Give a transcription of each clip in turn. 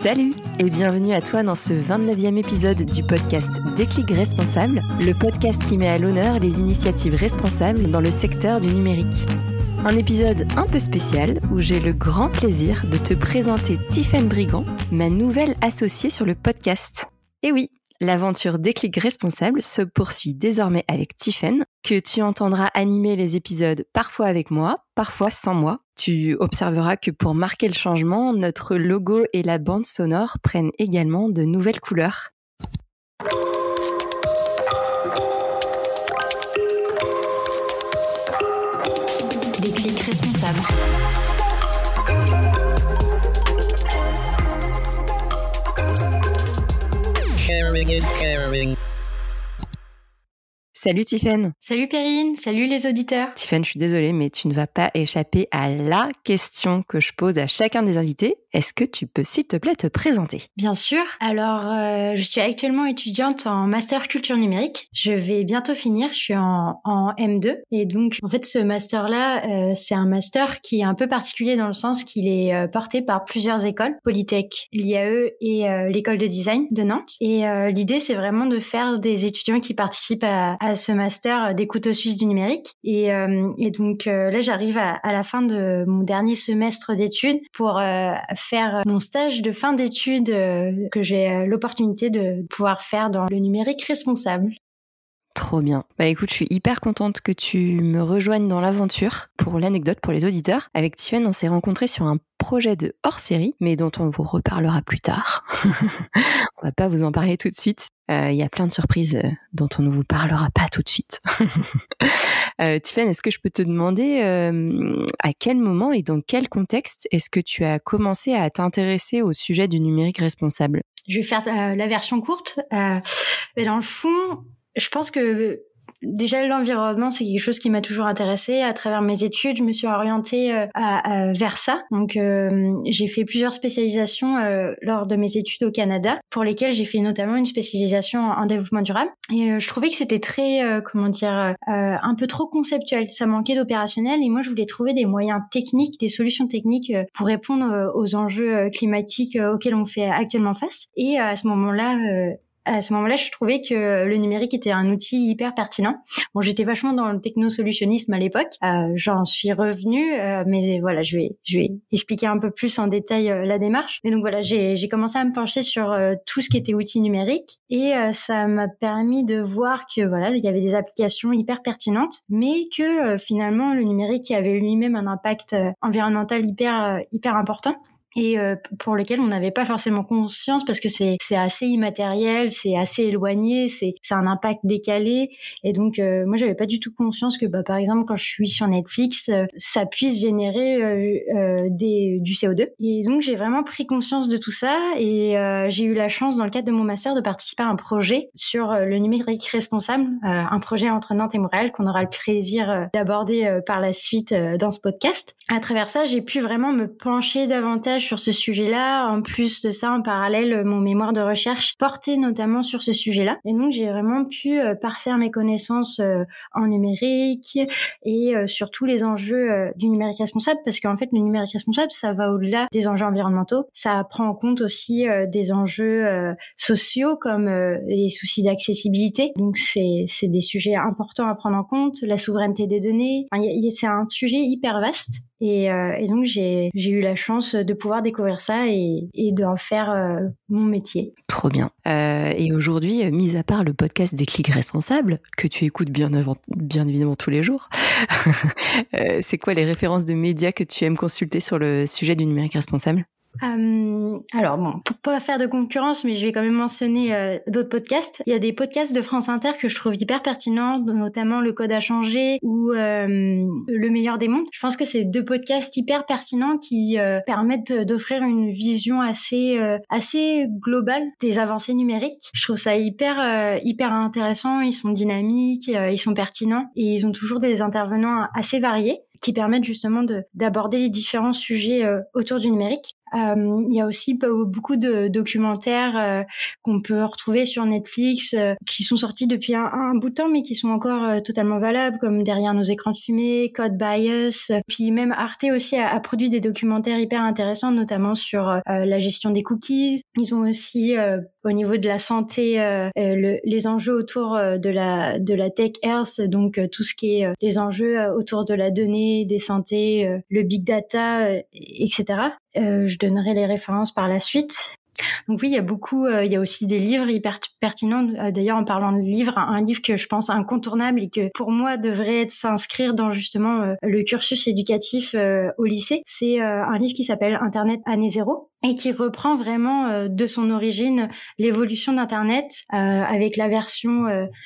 Salut et bienvenue à toi dans ce 29e épisode du podcast Déclic Responsable, le podcast qui met à l'honneur les initiatives responsables dans le secteur du numérique. Un épisode un peu spécial où j'ai le grand plaisir de te présenter Tiffen Brigand, ma nouvelle associée sur le podcast. Et oui, l'aventure Déclic Responsable se poursuit désormais avec Tiffen, que tu entendras animer les épisodes parfois avec moi, parfois sans moi. Tu observeras que pour marquer le changement, notre logo et la bande sonore prennent également de nouvelles couleurs. Déclic responsable. Sharing is caring. Salut Tiffen. Salut Perrine, salut les auditeurs. Tiffen, je suis désolée, mais tu ne vas pas échapper à la question que je pose à chacun des invités. Est-ce que tu peux, s'il te plaît, te présenter? Bien sûr. Alors, euh, je suis actuellement étudiante en master culture numérique. Je vais bientôt finir. Je suis en, en M2. Et donc, en fait, ce master-là, euh, c'est un master qui est un peu particulier dans le sens qu'il est euh, porté par plusieurs écoles, Polytech, l'IAE et l'école de design de Nantes. Et l'idée, c'est vraiment de faire des étudiants qui participent à à ce master euh, des couteaux suisses du numérique. Et, euh, et donc euh, là, j'arrive à, à, la fin de mon dernier semestre d'études pour faire mon stage de fin d'études que j'ai l'opportunité de pouvoir faire dans le numérique responsable. Trop bien. Bah écoute, je suis hyper contente que tu me rejoignes dans l'aventure. Pour l'anecdote, pour les auditeurs, avec Tiffen, on s'est rencontrés sur un projet de hors-série, mais dont on vous reparlera plus tard. on va pas vous en parler tout de suite. Il y a plein de surprises dont on ne vous parlera pas tout de suite. euh, est-ce que je peux te demander à quel moment et dans quel contexte est-ce que tu as commencé à t'intéresser au sujet du numérique responsable? Je vais faire la version courte. Euh, mais dans le fond, je pense que déjà l'environnement c'est quelque chose qui m'a toujours intéressé à travers mes études je me suis orientée euh, vers ça donc euh, j'ai fait plusieurs spécialisations euh, lors de mes études au Canada pour lesquelles j'ai fait notamment une spécialisation en, développement durable. Et je trouvais que c'était très comment dire un peu trop conceptuel. Ça manquait d'opérationnel et moi je voulais trouver des moyens techniques des solutions techniques pour répondre aux enjeux climatiques auxquels on fait actuellement face. Et à ce moment-là à ce moment-là, je trouvais que le numérique était un outil hyper pertinent. Bon, j'étais vachement dans le technosolutionnisme à l'époque. Euh, J'en suis revenue, euh, mais voilà, je vais, je vais expliquer un peu plus en détail euh, la démarche. Mais donc voilà, j'ai commencé à me pencher sur euh, tout ce qui était outils numériques et ça m'a permis de voir que voilà, il y avait des applications hyper pertinentes, mais que finalement le numérique avait lui-même un impact environnemental hyper hyper important et euh, pour lequel on n'avait pas forcément conscience parce que c'est assez immatériel, c'est assez éloigné, c'est un impact décalé et donc euh, moi j'avais pas du tout conscience que bah par exemple quand je suis sur Netflix euh, ça puisse générer des du CO2 et donc j'ai vraiment pris conscience de tout ça et j'ai eu la chance dans le cadre de mon master de participer à un projet sur le numérique responsable, un projet entre Nantes et Montréal qu'on aura le plaisir d'aborder par la suite dans ce podcast. À travers ça, j'ai pu vraiment me pencher davantage sur ce sujet-là. En plus de ça, en parallèle, mon mémoire de recherche portait notamment sur ce sujet-là. Et donc, j'ai vraiment pu euh, parfaire mes connaissances euh, en numérique et euh, sur tous les enjeux du numérique responsable parce qu'en fait, le numérique responsable, ça va au-delà des enjeux environnementaux. Ça prend en compte aussi des enjeux sociaux comme les soucis d'accessibilité. Donc, c'est des sujets importants à prendre en compte. La souveraineté des données. c'est un sujet hyper vaste. Et, euh, et donc j'ai eu la chance de pouvoir découvrir ça et, et d'en faire euh, mon métier. Trop bien. Euh, et aujourd'hui, euh, mis à part le podcast des clics responsables, que tu écoutes bien, bien évidemment tous les jours, c'est quoi les références de médias que tu aimes consulter sur le sujet du numérique responsable? Euh, alors bon, pour pas faire de concurrence, mais je vais quand même mentionner euh, d'autres podcasts. Il y a des podcasts de France Inter que je trouve hyper pertinents, notamment Le Code à changer ou euh, Le meilleur des mondes. Je pense que c'est deux podcasts hyper pertinents qui euh, permettent d'offrir une vision assez assez globale des avancées numériques. Je trouve ça hyper hyper intéressant. Ils sont dynamiques, ils sont pertinents et ils ont toujours des intervenants assez variés qui permettent justement de d'aborder les différents sujets euh, autour du numérique. Euh, il y a aussi beaucoup de documentaires euh, qu'on peut retrouver sur Netflix euh, qui sont sortis depuis un, bout de temps mais qui sont encore totalement valables comme Derrière nos écrans de fumée, Code Bias. Puis même Arte aussi a, produit des documentaires hyper intéressants notamment sur la gestion des cookies. Ils ont aussi au niveau de la santé le, les enjeux autour de la tech health donc tout ce qui est les enjeux autour de la donnée, des santé, le big data, etc. Euh, je donnerai les références par la suite. Donc oui, il y a beaucoup, euh, il y a aussi des livres hyper pertinents. Euh, d'ailleurs, en parlant de livres, un, livre que je pense incontournable et que pour moi devrait s'inscrire dans justement le cursus éducatif au lycée, c'est un livre qui s'appelle Internet année zéro et qui reprend vraiment de son origine l'évolution d'Internet avec la version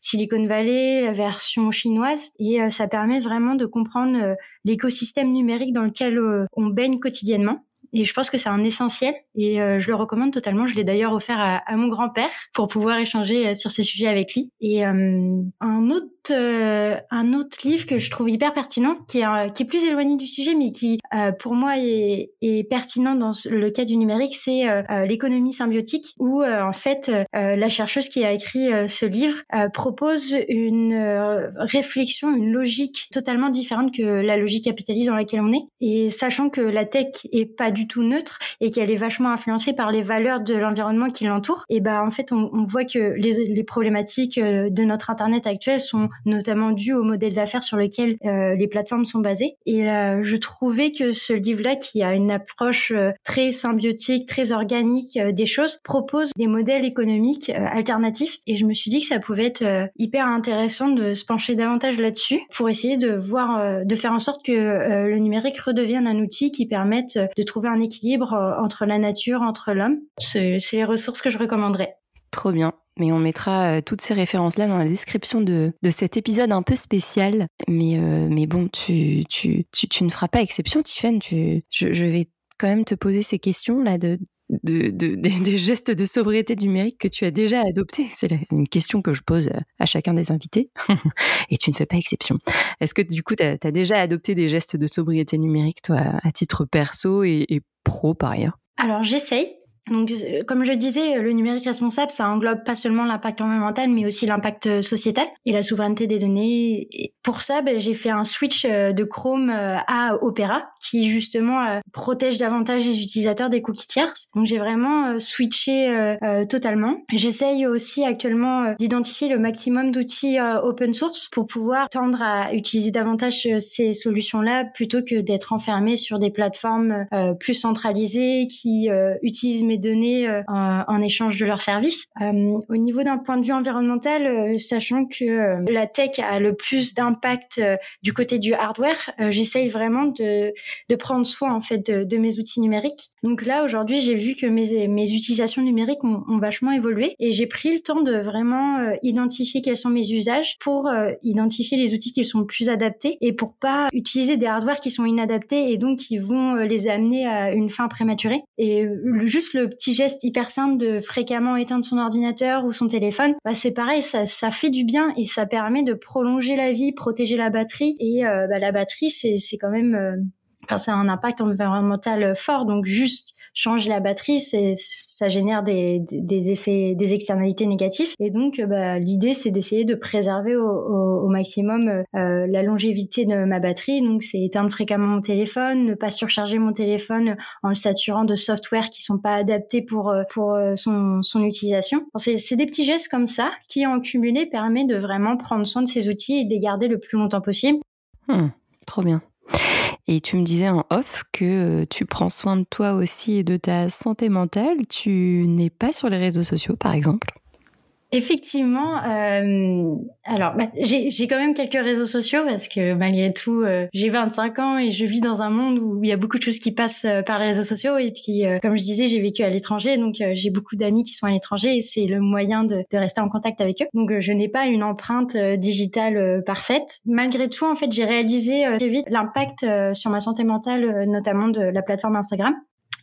Silicon Valley, la version chinoise, et ça permet vraiment de comprendre l'écosystème numérique dans lequel on baigne quotidiennement. Et je pense que c'est un essentiel et euh, je le recommande totalement. Je l'ai d'ailleurs offert à, mon grand-père pour pouvoir échanger euh, sur ces sujets avec lui. Et euh, un autre un autre livre que je trouve hyper pertinent, qui est, qui est plus éloigné du sujet, mais qui pour moi est, est, pertinent dans le cas du numérique, c'est l'économie symbiotique, où en fait la chercheuse qui a écrit ce livre propose une réflexion, une logique totalement différente que la logique capitaliste dans laquelle on est. Et sachant que la tech est pas du tout neutre et qu'elle est vachement influencée par les valeurs de l'environnement qui l'entoure, et ben en fait on, voit que les, les, problématiques euh, de notre internet actuel sont notamment dues au modèle d'affaires sur lequel euh, les plateformes sont basées. Et euh, je trouvais que ce livre-là, qui a une approche très symbiotique, très organique des choses, propose des modèles économiques alternatifs. Et je me suis dit que ça pouvait être hyper intéressant de se pencher davantage là-dessus pour essayer de voir, de faire en sorte que le numérique redevienne un outil qui permette de trouver un équilibre euh, entre la nature, entre l'homme. C'est les ressources que je recommanderais. Trop bien. Mais on mettra euh, toutes ces références-là dans la description de, de, cet épisode un peu spécial. Mais, euh, mais bon, tu, tu, tu, ne feras pas exception, Tiffany. Tu, je, je vais quand même te poser ces questions-là de, de, de, des gestes de sobriété numérique que tu as déjà adoptés C'est une question que je pose à chacun des invités. et tu ne fais pas exception. Est-ce que du coup, tu as, as, déjà adopté des gestes de sobriété numérique, toi, à titre perso et, et pro par ailleurs? Alors j'essaye. Donc, euh, comme je disais, le numérique responsable, ça englobe pas seulement l'impact environnemental, mais aussi l'impact euh, sociétal et la souveraineté des données. Et pour ça, ben, j'ai fait un switch euh, de Chrome à Opera, qui justement protège davantage les utilisateurs des cookies tierces. Donc, j'ai vraiment switché totalement. J'essaye aussi actuellement d'identifier le maximum d'outils open source pour pouvoir tendre à utiliser davantage ces solutions-là plutôt que d'être enfermé sur des plateformes plus centralisées qui utilisent mes euh, en, échange de leurs services. Euh, au niveau d'un point de vue environnemental, euh, sachant que la tech a le plus d'impact du côté du hardware, j'essaye vraiment de, prendre soin en fait de, mes outils numériques. Donc là aujourd'hui, j'ai vu que mes, mes utilisations numériques ont, vachement évolué et j'ai pris le temps de vraiment identifier quels sont mes usages pour identifier les outils qui sont plus adaptés et pour pas utiliser des hardware qui sont inadaptés et donc qui vont les amener à une fin prématurée. Et juste le petit geste hyper simple de fréquemment éteindre son ordinateur ou son téléphone, bah c'est pareil, ça, ça fait du bien et ça permet de prolonger la vie, protéger la batterie. Et euh, bah, la batterie, c'est quand même, euh, enfin, c'est un impact environnemental fort. Donc juste change la batterie, c'est ça génère des, des, effets, des externalités négatives. Et donc, bah, l'idée, c'est d'essayer de préserver au, au, maximum euh, la longévité de ma batterie. Donc, c'est éteindre fréquemment mon téléphone, ne pas surcharger mon téléphone en le saturant de software qui sont pas adaptés pour euh, pour euh, son, son utilisation. C'est des petits gestes comme ça qui, en cumulé, permet de vraiment prendre soin de ces outils et de les garder le plus longtemps possible. Hmm, trop bien. Et tu me disais en off que euh, tu prends soin de toi aussi et de ta santé mentale. Tu n'es pas sur les réseaux sociaux, par exemple? Effectivement, euh, alors bah, j'ai quand même quelques réseaux sociaux parce que malgré tout, euh, j'ai 25 ans et je vis dans un monde où il y a beaucoup de choses qui passent euh, par les réseaux sociaux. Et puis, euh, comme je disais, j'ai vécu à l'étranger, donc j'ai beaucoup d'amis qui sont à l'étranger et c'est le moyen de, de, rester en contact avec eux. Donc, je n'ai pas une empreinte digitale parfaite. Malgré tout, en fait, j'ai réalisé très vite l'impact sur ma santé mentale, notamment de la plateforme Instagram.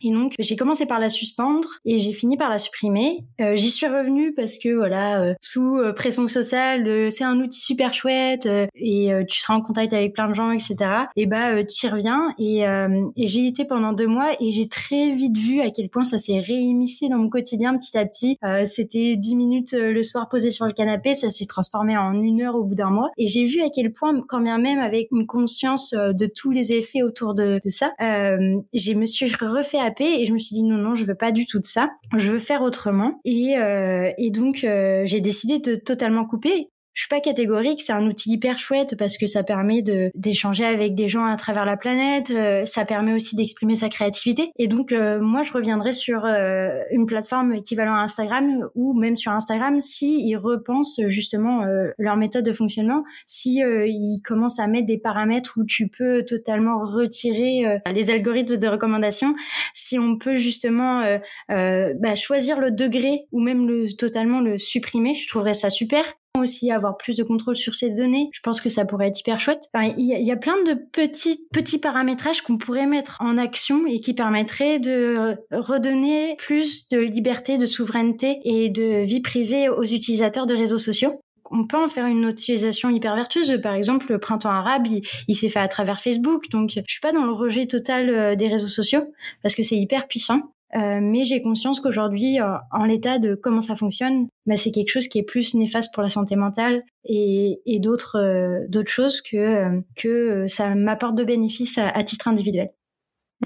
Et donc j'ai commencé par la suspendre et j'ai fini par la supprimer. Euh, j'y suis revenue parce que voilà, euh, sous euh, pression sociale, c'est un outil super chouette et tu seras en contact avec plein de gens, etc. Et bah tu y reviens et, et j'y étais pendant deux mois et j'ai très vite vu à quel point ça s'est réimmiscé dans mon quotidien petit à petit. C'était dix minutes le soir posé sur le canapé, ça s'est transformé en une heure au bout d'un mois et j'ai vu à quel point, quand bien même avec une conscience de tous les effets autour de, de ça, je me suis refait et je me suis dit non non je veux pas du tout de ça. Je veux faire autrement. Et, euh, et donc euh, j'ai décidé de totalement couper je suis pas catégorique, c'est un outil hyper chouette parce que ça permet de d'échanger avec des gens à travers la planète, euh, ça permet aussi d'exprimer sa créativité. Et donc euh, moi je reviendrai sur euh, une plateforme équivalente à Instagram ou même sur Instagram si ils repensent justement leur méthode de fonctionnement, si ils commencent à mettre des paramètres où tu peux totalement retirer les algorithmes de recommandation, si on peut justement bah, choisir le degré ou même le totalement le supprimer, je trouverais ça super aussi avoir plus de contrôle sur ces données. Je pense que ça pourrait être hyper chouette. il, y a, plein de petits petits paramétrages qu'on pourrait mettre en action et qui permettraient de redonner plus de liberté, de souveraineté et de vie privée aux utilisateurs de réseaux sociaux on peut en faire une utilisation hyper vertueuse. Par exemple, le printemps arabe, il, s'est fait à travers Facebook. Donc, je suis pas dans le rejet total euh, des réseaux sociaux parce que c'est hyper puissant. Euh, mais j'ai conscience qu'aujourd'hui, euh, en l'état de comment ça fonctionne, bah, c'est quelque chose qui est plus néfaste pour la santé mentale et, euh, d'autres choses que que ça m'apporte de bénéfices à, titre individuel.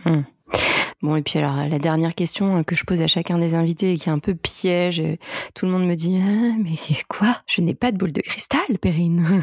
Mmh. Bon, et puis alors, la dernière question que je pose à chacun des invités et qui est un peu piège, tout le monde me dit ah, Mais quoi? Je n'ai pas de boule de cristal, Perrine?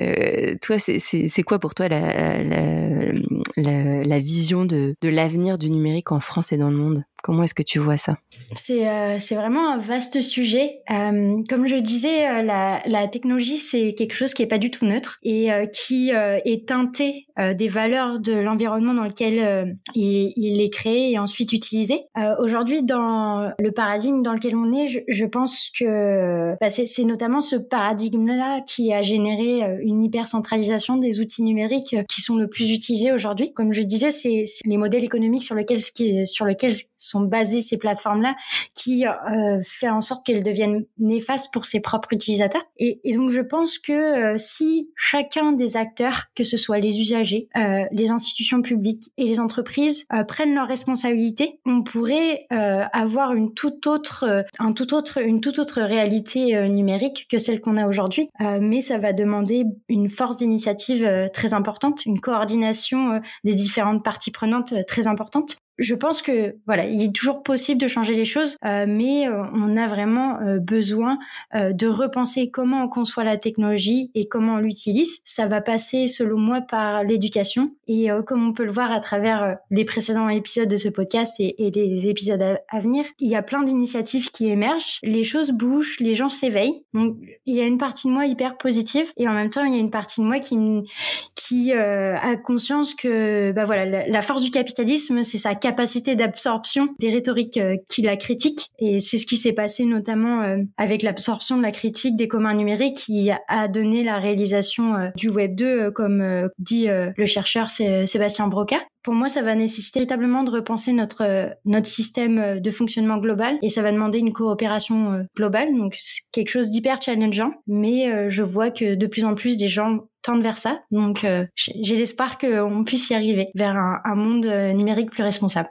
Euh, Toi, c'est quoi pour toi la, la, la, la vision de, de l'avenir du numérique en France et dans le monde? Comment est-ce que tu vois ça? C'est euh, c'est vraiment un vaste sujet. Euh, comme je disais, euh, la, la technologie c'est quelque chose qui est pas du tout neutre et qui est teinté des valeurs de l'environnement dans lequel il, il, est créé et ensuite utilisé. Aujourd'hui, dans le paradigme dans lequel on est, je, je pense que bah, c'est notamment ce paradigme-là qui a généré une hypercentralisation des outils numériques qui sont le plus utilisés aujourd'hui. Comme je disais, c'est les modèles économiques sur lesquels sur lesquels sont basées ces plateformes-là, qui euh, fait en sorte qu'elles deviennent néfastes pour ses propres utilisateurs. Et, donc je pense que euh, si chacun des acteurs, que ce soit les usagers, euh, les institutions publiques et les entreprises, euh, prennent leurs responsabilités, on pourrait avoir une toute autre, un tout autre, une toute autre réalité numérique que celle qu'on a aujourd'hui. mais ça va demander une force d'initiative très importante, une coordination des différentes parties prenantes très importante je pense que voilà, il est toujours possible de changer les choses, euh, mais euh, on a vraiment euh, besoin de repenser comment on conçoit la technologie et comment on l'utilise. Ça va passer, selon moi, par l'éducation et comme on peut le voir à travers les précédents épisodes de ce podcast et, et les épisodes à, venir, il y a plein d'initiatives qui émergent, les choses bougent, les gens s'éveillent. Donc il y a une partie de moi hyper positive et en même temps il y a une partie de moi qui qui a conscience que bah voilà la, la force du capitalisme c'est sa capacité d'absorption des rhétoriques euh, qui la critiquent. Et c'est ce qui s'est passé notamment euh, avec l'absorption de la critique des communs numériques qui a donné la réalisation euh, du Web 2, comme dit le chercheur Sébastien Broca pour moi, ça va nécessiter véritablement de repenser notre notre système de fonctionnement global et ça va demander une coopération globale. Donc, c'est quelque chose d'hyper challengeant, mais je vois que de plus en plus des gens tendent vers ça. Donc, j'ai l'espoir qu'on puisse y arriver vers un, un monde numérique plus responsable.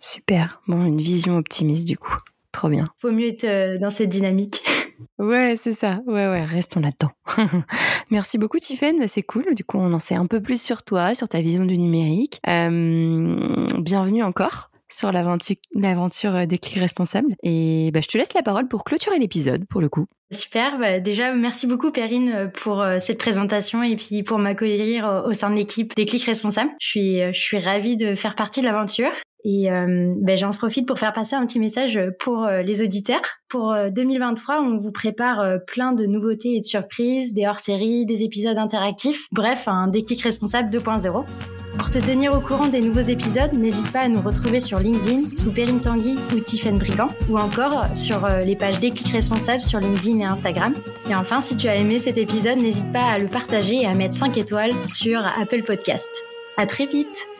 Super. Bon, une vision optimiste du coup. Trop bien. Faut mieux être euh, dans cette dynamique. Ouais, c'est ça. Ouais, ouais, restons là-dedans. Merci beaucoup, Tiffen. Bah, c'est cool. Du coup, on en sait un peu plus sur toi, sur ta vision du numérique. Euh, bienvenue encore sur l'aventure, euh, des clics responsables. Et bah, je te laisse la parole pour clôturer l'épisode, pour le coup. Super. Bah, déjà, merci beaucoup, Perrine, pour cette présentation et puis pour m'accueillir au sein de l'équipe des clics responsables. Je suis, je suis ravie de faire partie de l'aventure. Et euh, ben, j'en profite pour faire passer un petit message pour euh, les auditeurs. Pour 2023, euh, on vous prépare plein de nouveautés et de surprises, des hors-séries, des épisodes interactifs, bref, un déclic responsable 2.0. Pour te tenir au courant des nouveaux épisodes, n'hésite pas à nous retrouver sur LinkedIn sous Perrine Tanguy ou Tiffen Brigand ou encore sur les pages Déclic Responsable sur LinkedIn et Instagram. Et enfin, si tu as aimé cet épisode, n'hésite pas à le partager et à mettre 5 étoiles sur Apple Podcast. À très vite!